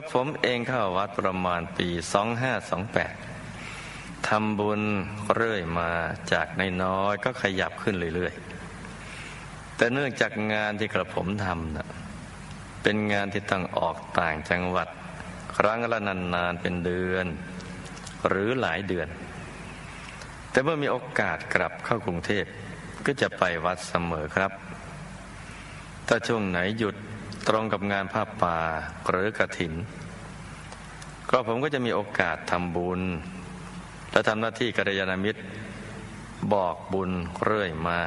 ก็ผมเองเข้าวัดประมาณปี2528ทำบุญเรื่อยมาจากนน้อยก็ขยับขึ้นเรื่อยๆ แต่เนื่องจากงานที่กระผมทำนะเป็นงานที่ต้องออกต่างจังหวัด ครั้งละนานๆเป็นเดือน หรือหลายเดือน แต่เมื่อมีโอกาสกลับเข้ากรุงเทพก็จะไปวัดเสมอครับ ถ้าช่วงไหนหยุด ตรงกับงานผ้าป่าหรือกระถิน ก็ผมก็จะมีโอกาสทำบุญ และทำหน้าที่กัลยาณมิตร บอกบุญเรื่อยมา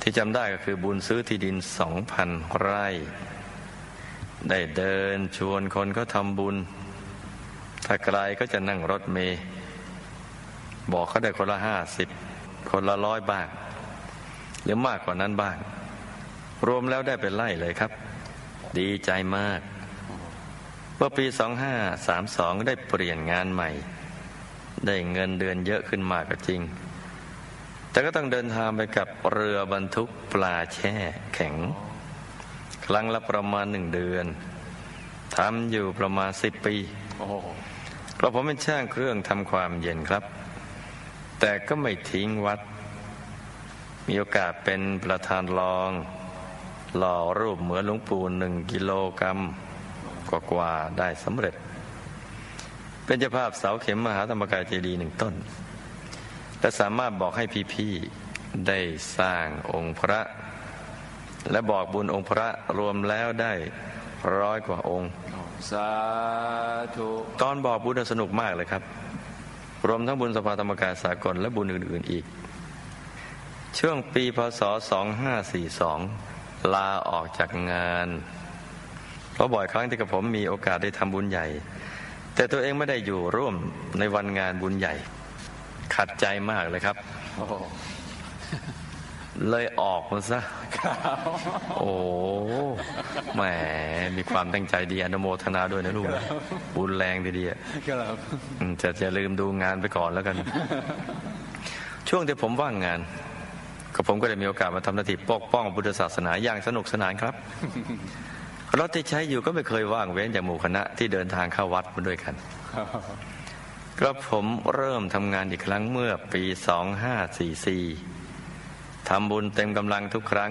ที่จำได้ก็คือบุญซื้อที่ดินสองพันไร่ ได้เดินชวนคนเขาทำบุญ ถ้าไกลก็จะนั่งรถเมย์บอกเขาได้คนละห้าสิบคนละร้อยบ้างหรือมากกว่านั้นบ้าง รวมแล้วได้เป็นไล่เลยครับ ดีใจมากเมื่อปี 2532 ได้เปลี่ยนงานใหม่ ได้เงินเดือนเยอะขึ้นมากก็จริง แต่ก็ต้องเดินทางไปกับเรือบรรทุกปลาแช่แข็ง ครั้งละประมาณหนึ่งเดือนทำอยู่ประมาณสิบปีเพราะผมเป็นช่างเครื่องทำความเย็นครับ แต่ก็ไม่ทิ้งวัด มีโอกาสเป็นประธานรอง หล่อรูปเหมือนหลวงปู่หนึ่งกิโลกรัมกว่าได้สำเร็จ เป็นเจ้าภาพเสาเข็มมหาธรรมกายเจดีย์หนึ่งต้น และสามารถบอกให้พี่ๆได้สร้างองค์พระ และบอกบุญองค์พระรวมแล้วได้ร้อยกว่าองค์สาธุตอนบอกบุญสนุกมากเลยครับ รวมทั้งบุญสภาธรรมกายสากลและบุญอื่นๆอีก ช่วงปีพศ 2542 ลาออกจากงาน เพราะบ่อยครั้งที่กับผมมีโอกาสได้ทำบุญใหญ่ แต่ตัวเองไม่ได้อยู่ร่วมในวันงานบุญใหญ่ ขัดใจมากเลยครับโอ้โหเลยออกมาซะโอ้แหมมีความตั้งใจดีอนุโมทนาด้วยนะลูกนะบุญแรงทีเดียวครับอืมจะจะลืมดูงานไปก่อนแล้วกัน ช่วงที่ผมว่างงาน ก็ผมก็ได้มีโอกาสมาทำหน้าที่ปกป้องพุทธศาสนาอย่างสนุกสนานครับรถที่ใช้อยู่ก็ไม่เคยว่างเว้นจากหมู่คณะที่เดินทางเข้าวัดมาด้วยกันก็ผมเริ่มทำงานอีกครั้งเมื่อปี 2544ทำบุญเต็มกำลังทุกครั้ง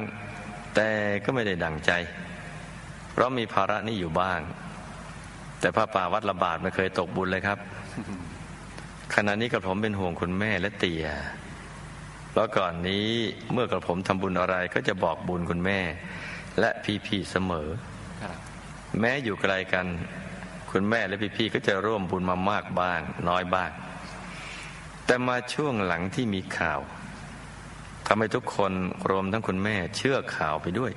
แต่ก็ไม่ได้ดังใจ เพราะมีภาระนี่อยู่บ้าง แต่พระป่าวัดระบาดไม่เคยตกบุญเลยครับ ขณะนี้กระผมเป็นห่วงคุณแม่และเตีย เพราะก่อนนี้เมื่อกระผมทำบุญอะไรก็จะบอกบุญคุณแม่ และพี่ๆเสมอครับแม้อยู่ไกลกัน คุณแม่และพี่ๆก็จะร่วมบุญมามากบ้างน้อยบ้าง แต่มาช่วงหลังที่มีข่าวทำให้ทุกคนรวมทั้งคุณแม่เชื่อข่าวไปด้วย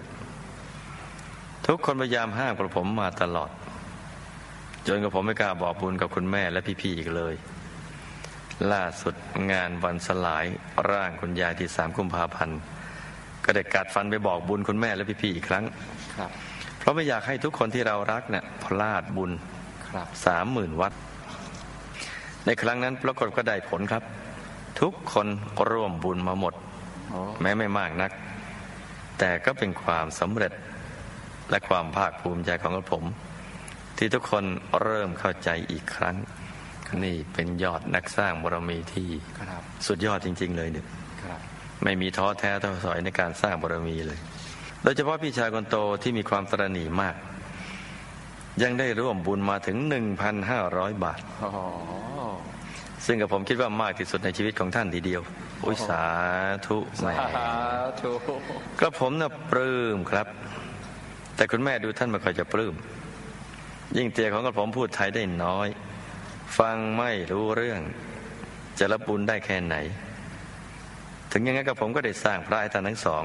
ทุกคนพยายามห้ามกระผมมาตลอด จนกระผมไม่กล้าบอกบุญกับคุณแม่และพี่ๆอีกเลย ล่าสุดงานวันสลายร่างคุณยายที่สามกุมภาพันธ์ก็ได้กัดฟันไปบอกบุญคุณแม่และพี่ๆอีกครั้งครับ เพราะไม่อยากให้ทุกคนที่เรารักเนี่ยพลาดบุญครับสามหมื่นวัด ในครั้งนั้นปรากฏก็ได้ผลครับ ทุกคนร่วมบุญมาหมดโอ้แม้ไม่มากนัก แต่ก็เป็นความสำเร็จและความภาคภูมิใจของกระผม ที่ทุกคนเริ่มเข้าใจอีกครั้ง นี่เป็นยอดนักสร้างบารมีที่ครับสุดยอดจริง ๆ เลยเนี่ยครับไม่มีท้อแท้ท้อถอยในการสร้างบารมีเลย โดยเฉพาะพี่ชายคนโตที่มีความตระหนี่มาก ยังได้ร่วมบุญมาถึง 1,500 บาทโอ้โหซึ่งกับผมคิดว่ามากที่สุดในชีวิตของท่านทีเดียว อุยสาธุแหมสาธุกระผมน่ะปลื้มครับ แต่คุณแม่ดูท่านไม่ค่อยจะปลื้มยิ่งเตียของกระผมพูดไทยได้น้อย ฟังไม่รู้เรื่อง จะรับบุญได้แค่ไหน ถึงอย่างนั้นกับผมก็ได้สร้างพระให้ท่านทั้งสอง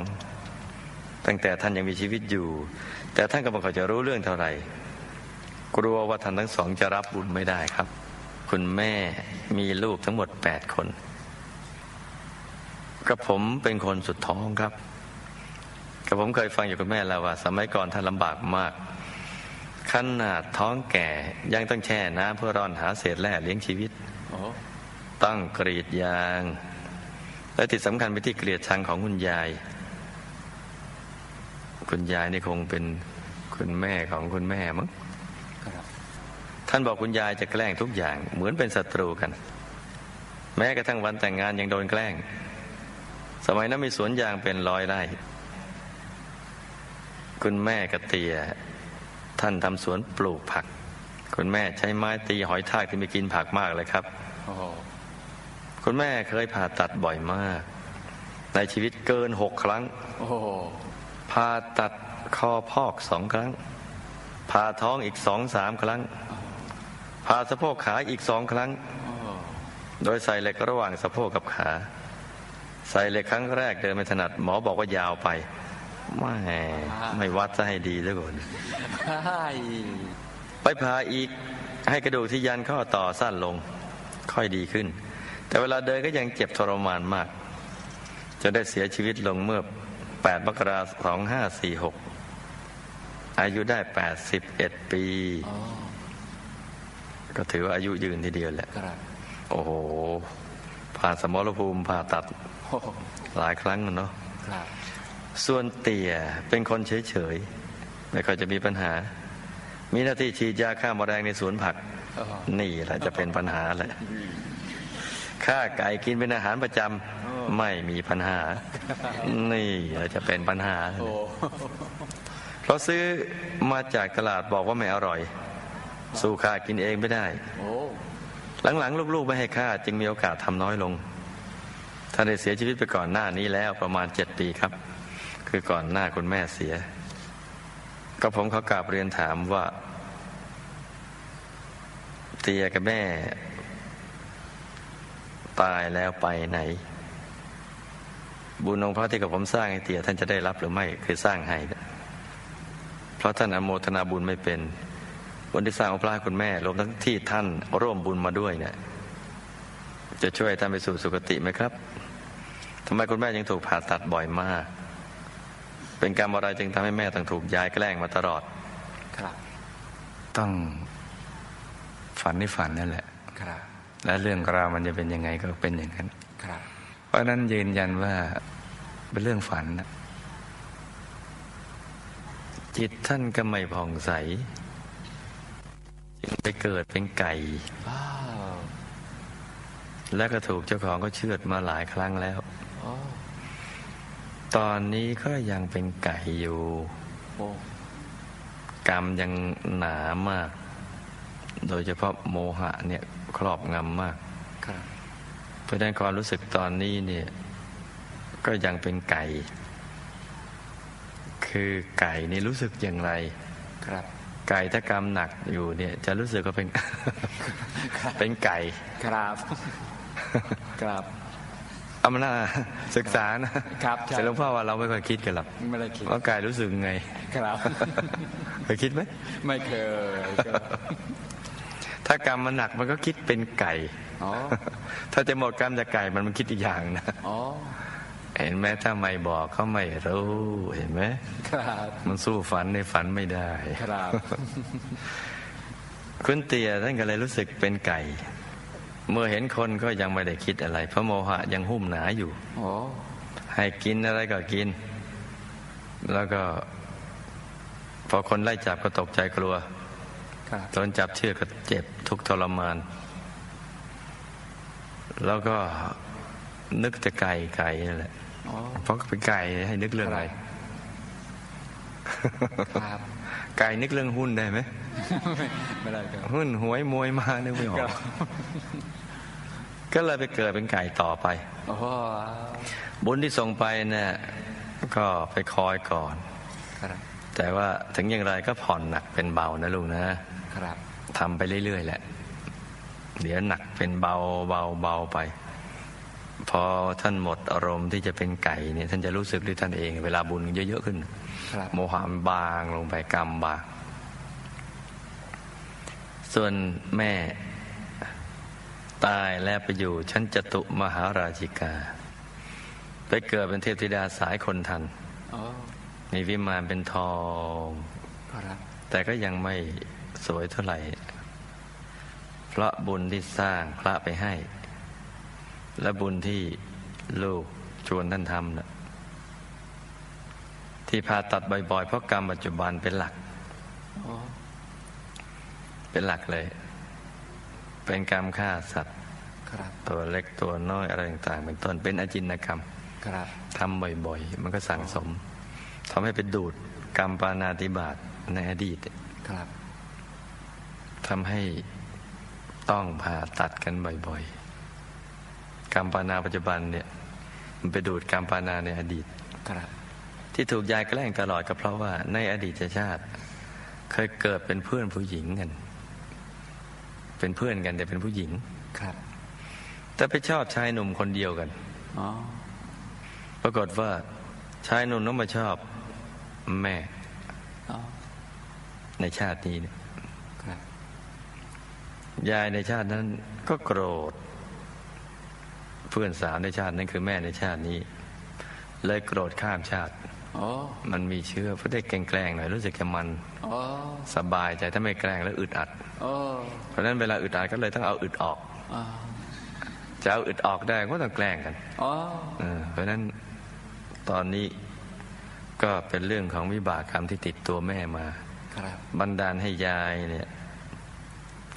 ตั้งแต่ท่านยังมีชีวิตอยู่ แต่ท่านก็ไม่ค่อยจะรู้เรื่องเท่าไหร่ กลัวว่าท่านทั้งสองจะรับบุญไม่ได้ครับ คุณแม่มีลูกทั้งหมดแปดคนกระผมเป็นคนสุดท้องครับกระผมเคยฟังอยู่คุณแม่แล้วว่า สมัยก่อนท่านลำบากมาก ขนาดท้องแก่ยังต้องแช่น้ำเพื่อร่อนหาเศษแร่เลี้ยงชีวิตโอ้ต้องกรีดยาง และที่สำคัญไปที่เกลียดชังของคุณยาย คุณยายนี่คงเป็นคุณแม่ของคุณแม่มั้งครับานบอกคุณยายจะแกล้งทุกอย่าง เหมือนเป็นศัตรูกัน แม้กระทั่งวันแต่งงานยังโดนแกล้ง สมัยนั้นมีสวนยางเป็นร้อยไร่ คุณแม่กระเตีย ท่านทำสวนปลูกผัก คุณแม่ใช้ไม้ตีหอยทากที่ไม่กินผักมากเลยครับโอ้โหคุณแม่เคยผ่าตัดบ่อยมาก ในชีวิตเกินหกครั้งโอ้โหผ่าตัดคอพอกสองครั้งผ่าท้องอีกสองสามครั้งผ่าสะโพกขาอีกสองครั้งโอ้โหโดยใส่เหล็กระหว่างสะโพกกับขา ใส่เหล็กครั้งแรกเดินไม่ถนัดหมอบอกว่ายาวไป ไม่ไม่วัดซะให้ดีแล้วก่อนใช่ไปผ่าอีกให้กระดูกที่ยันข้อต่อสั้นลง ค่อยดีขึ้น แต่เวลาเดินก็ยังเจ็บทรมานมากจนได้เสียชีวิตลงเมื่อ 8 มกราคม2546อายุได้ 81 ปีอ๋อก็ถือว่าอายุยืนทีเดียวแหละครับโอ้โห ผ่านสมรภูมิผ่าตัดโอ้โหหลายครั้งนะเนาะครับ ส่วนเตี่ยเป็นคนเฉยๆไม่ค่อยจะมีปัญหา มีหน้าที่ฉีดยาฆ่าแมลงในสวนผัก นี่แหละจะเป็นปัญหาแหละข้าไก่กินเป็นอาหารประจำไม่มีปัญหา นี่แหละจะเป็นปัญหาเพราะซื้อมาจากตลาดบอกว่าไม่อร่อย สู้ข้ากินเองไม่ได้หลังๆ ลูกๆ ไม่ให้ข้าจึงมีโอกาสทำน้อยลงท่านได้เสียชีวิตไปก่อนหน้านี้แล้วประมาณเจ็ดปีครับ คือก่อนหน้าคุณแม่เสีย ก็ผมเขากราบเรียนถามว่า เตียกับแม่ ตายแล้วไปไหน บุญองค์พระที่กับผมสร้างให้เตียท่านจะได้รับหรือไม่คือสร้างให้เพราะท่านอโมทนาบุญไม่เป็นบุญที่สร้างองค์พระคุณแม่รวมทั้งที่ท่านร่วมบุญมาด้วยเนี่ย จะช่วยท่านไปสู่สุคติไหมครับทำไมคุณแม่ยังถูกผ่าตัดบ่อยมาก เป็นกรรมอะไรจึงทำให้แม่ต้องถูกยายแกล้งมาตลอด ครับ ต้องฝันในฝันนั่นแหละ ครับ และเรื่องราวมันจะเป็นยังไงก็เป็นอย่างนั้น ครับ เพราะฉะนั้นยืนยันว่าเป็นเรื่องฝันนะจิตท่านก็ไม่ผ่องใสจึงไปเกิดเป็นไก่ว้าวแล้วก็ถูกเจ้าของก็เชือดมาหลายครั้งแล้วโอ้ ตอนนี้ก็ยังเป็นไก่อยู่โอ้กรรมยังหนามาก โดยเฉพาะโมหะเนี่ยครอบงำมากครับเพราะฉะนั้นความรู้สึกตอนนี้เนี่ย ก็ยังเป็นไก่ คือไก่นี่รู้สึกอย่างไร ครับ ไก่ถ้ากรรมหนักอยู่เนี่ย จะรู้สึกว่าเป็นเป็นไก่ ครับ ครับ เอามาน่าศึกษานะครับใช่แต่หลวงพ่อว่าเราไม่ค่อยคิดกันหรอกไม่ได้คิดว่าไก่รู้สึกไงครับเคยคิดไหมไม่เคยครับถ้ากรรมมันหนักมันก็คิดเป็นไก่อ๋อถ้าจะหมดกรรมจากไก่มันมันคิดอีกอย่างนะอ๋อเห็นไหมถ้าไม่บอกเขาไม่รู้เห็นไหมครับมันสู้ฝันในฝันไม่ได้ครับคุณเตียท่านก็เลยรู้สึกเป็นไก่ เมื่อเห็นคนก็ยังไม่ได้คิดอะไร เพราะโมหะยังหุ้มหนาอยู่โอ้ให้กินอะไรก็กิน แล้วก็พอคนไล่จับก็ตกใจกลัวครับโดนจับเชือกก็เจ็บทุกข์ทรมาน แล้วก็นึกแต่ไก่ไก่นั่นแหละอ๋อเพราะเป็นไก่ให้นึกเรื่องอะไรครับ ไก่นึกเรื่องหุ้นได้ไหมไม่ได้ครับหุ้นหวยมวยมานึกไม่ออครักบก็เลยไปเกิดเป็นไก่ต่อไปโอ้โหบุญที่ส่งไปเนี่ยก็ไปคอยก่อนครับแต่ว่าถึงอย่างไรก็ผ่อนหนักเป็นเบานะลุงนะครับทำไปเรื่อยๆแหละ เดี๋ยวหนักเป็นเบาเบาเบาไป พอท่านหมดอารมณ์ที่จะเป็นไก่เนี่ยท่านจะรู้สึกด้วยท่านเอง เวลาบุญเยอะๆขึ้นครับโมหะมันบางลงไปกรรมบางส่วนแม่ตายแล้วไปอยู่ชั้นจตุมหาราชิกา ไปเกิดเป็นเทพธิดาสายคนทันโอ้มีวิมานเป็นทองครับแต่ก็ยังไม่สวยเท่าไหร่ เพราะบุญที่สร้างพระไปให้ และบุญที่ลูกชวนท่านทำนะที่ผ่าตัดบ่อยๆ เพราะกรรมปัจจุบันเป็นหลักโอ้เป็นหลักเลยคเป็นกรรมฆ่าสัตว์ครับตัวเล็กตัวน้อยอะไรต่างๆเป็นต้นเป็นอจินกรรมครับทำบ่อยๆ มันก็สั่งสมทำให้เป็นดูดกรรมปานาติบาตในอดีตครับทำให้ต้องผ่าตัดกันบ่อยๆก รรมปานาปัจจุบันเนี่ย มันไปดูดกรรมปานาในอดีตครับที่ถูกยายแกล้งตลอดก็เพราะว่า ในอดีตชาติ เคยเกิดเป็นเพื่อนผู้หญิงกัน เป็นเพื่อนกันแต่เป็นผู้หญิงครับ แต่ไปชอบชายหนุ่มคนเดียวกันอ๋อปรากฏว่าชายหนุ่มนั้นมาชอบแม่อ๋อในชาตินี้เนี่ยครับยายในชาตินั้นก็โกรธเพื่อนสาวในชาตินั้นคือแม่ในชาตินี้ เลยโกรธข้ามชาติอ๋อมันมีเชื้อเพื่อได้แกล้งๆหน่อยรู้สึกแกมันอ๋อสบายใจถ้าไม่แกล้งแล้วอึดอัดอ๋อเพราะฉะนั้นเวลาอึดอัดก็เลยต้องเอาอึดออกอ๋อจะเอาอึดออกได้ก็ต้องแกล้งกันอ๋อเออเพราะฉะนั้นตอนนี้ก็เป็นเรื่องของวิบากกรรมที่ติดตัวแม่มาครับบันดาลให้ยายเนี่ย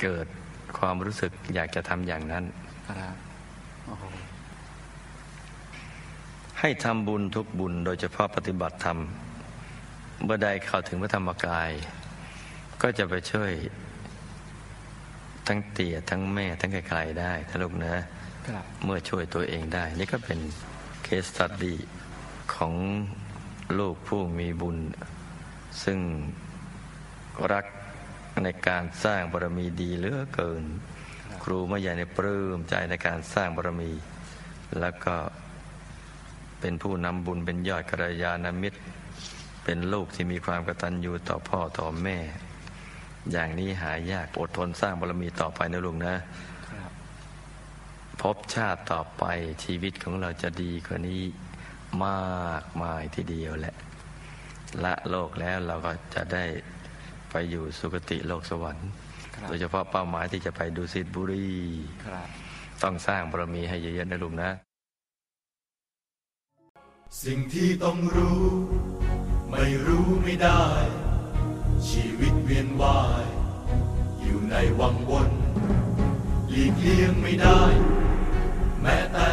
เกิดความรู้สึกอยากจะทำอย่างนั้น ครับโอ้โห ให้ทำบุญทุกบุญ โดยเฉพาะปฏิบัติธรรม เมื่อใดเข้าถึงพระธรรมกาย ก็จะไปช่วย ทั้งเตี่ยทั้งแม่ทั้งไกลๆได้ถ้าลูกนะครับเมื่อช่วยตัวเองได้ นี่ก็เป็นเคสตัดดี้ของลูกผู้มีบุญ ซึ่งรักในการสร้างบารมีดีเหลือเกิน ครูไม่ใหญ่ในปลื้มใจในการสร้างบารมี แล้วก็ เป็นผู้นำบุญเป็นยอดกระยาณมิตร เป็นลูกที่มีความกตัญญูต่อพ่อต่อแม่ อย่างนี้หายากอดทนสร้างบารมีต่อไปนะลุงนะครับพบชาติต่อไปชีวิตของเราจะดีกว่านี้มากมายทีเดียวแหละ ละโลกแล้วเราก็จะได้ไปอยู่สุคติโลกสวรรค์ครับโดยเฉพาะเป้าหมายที่จะไปดูสิทบุรีครับต้องสร้างบารมีให้เยอะๆนะลุงนะ สิ่งที่ต้องรู้ ไม่รู้ไม่ได้ ชีวิตเวียนว่าย อยู่ในวังวน หลีกเลี่ยงไม่ได้ แม้แต่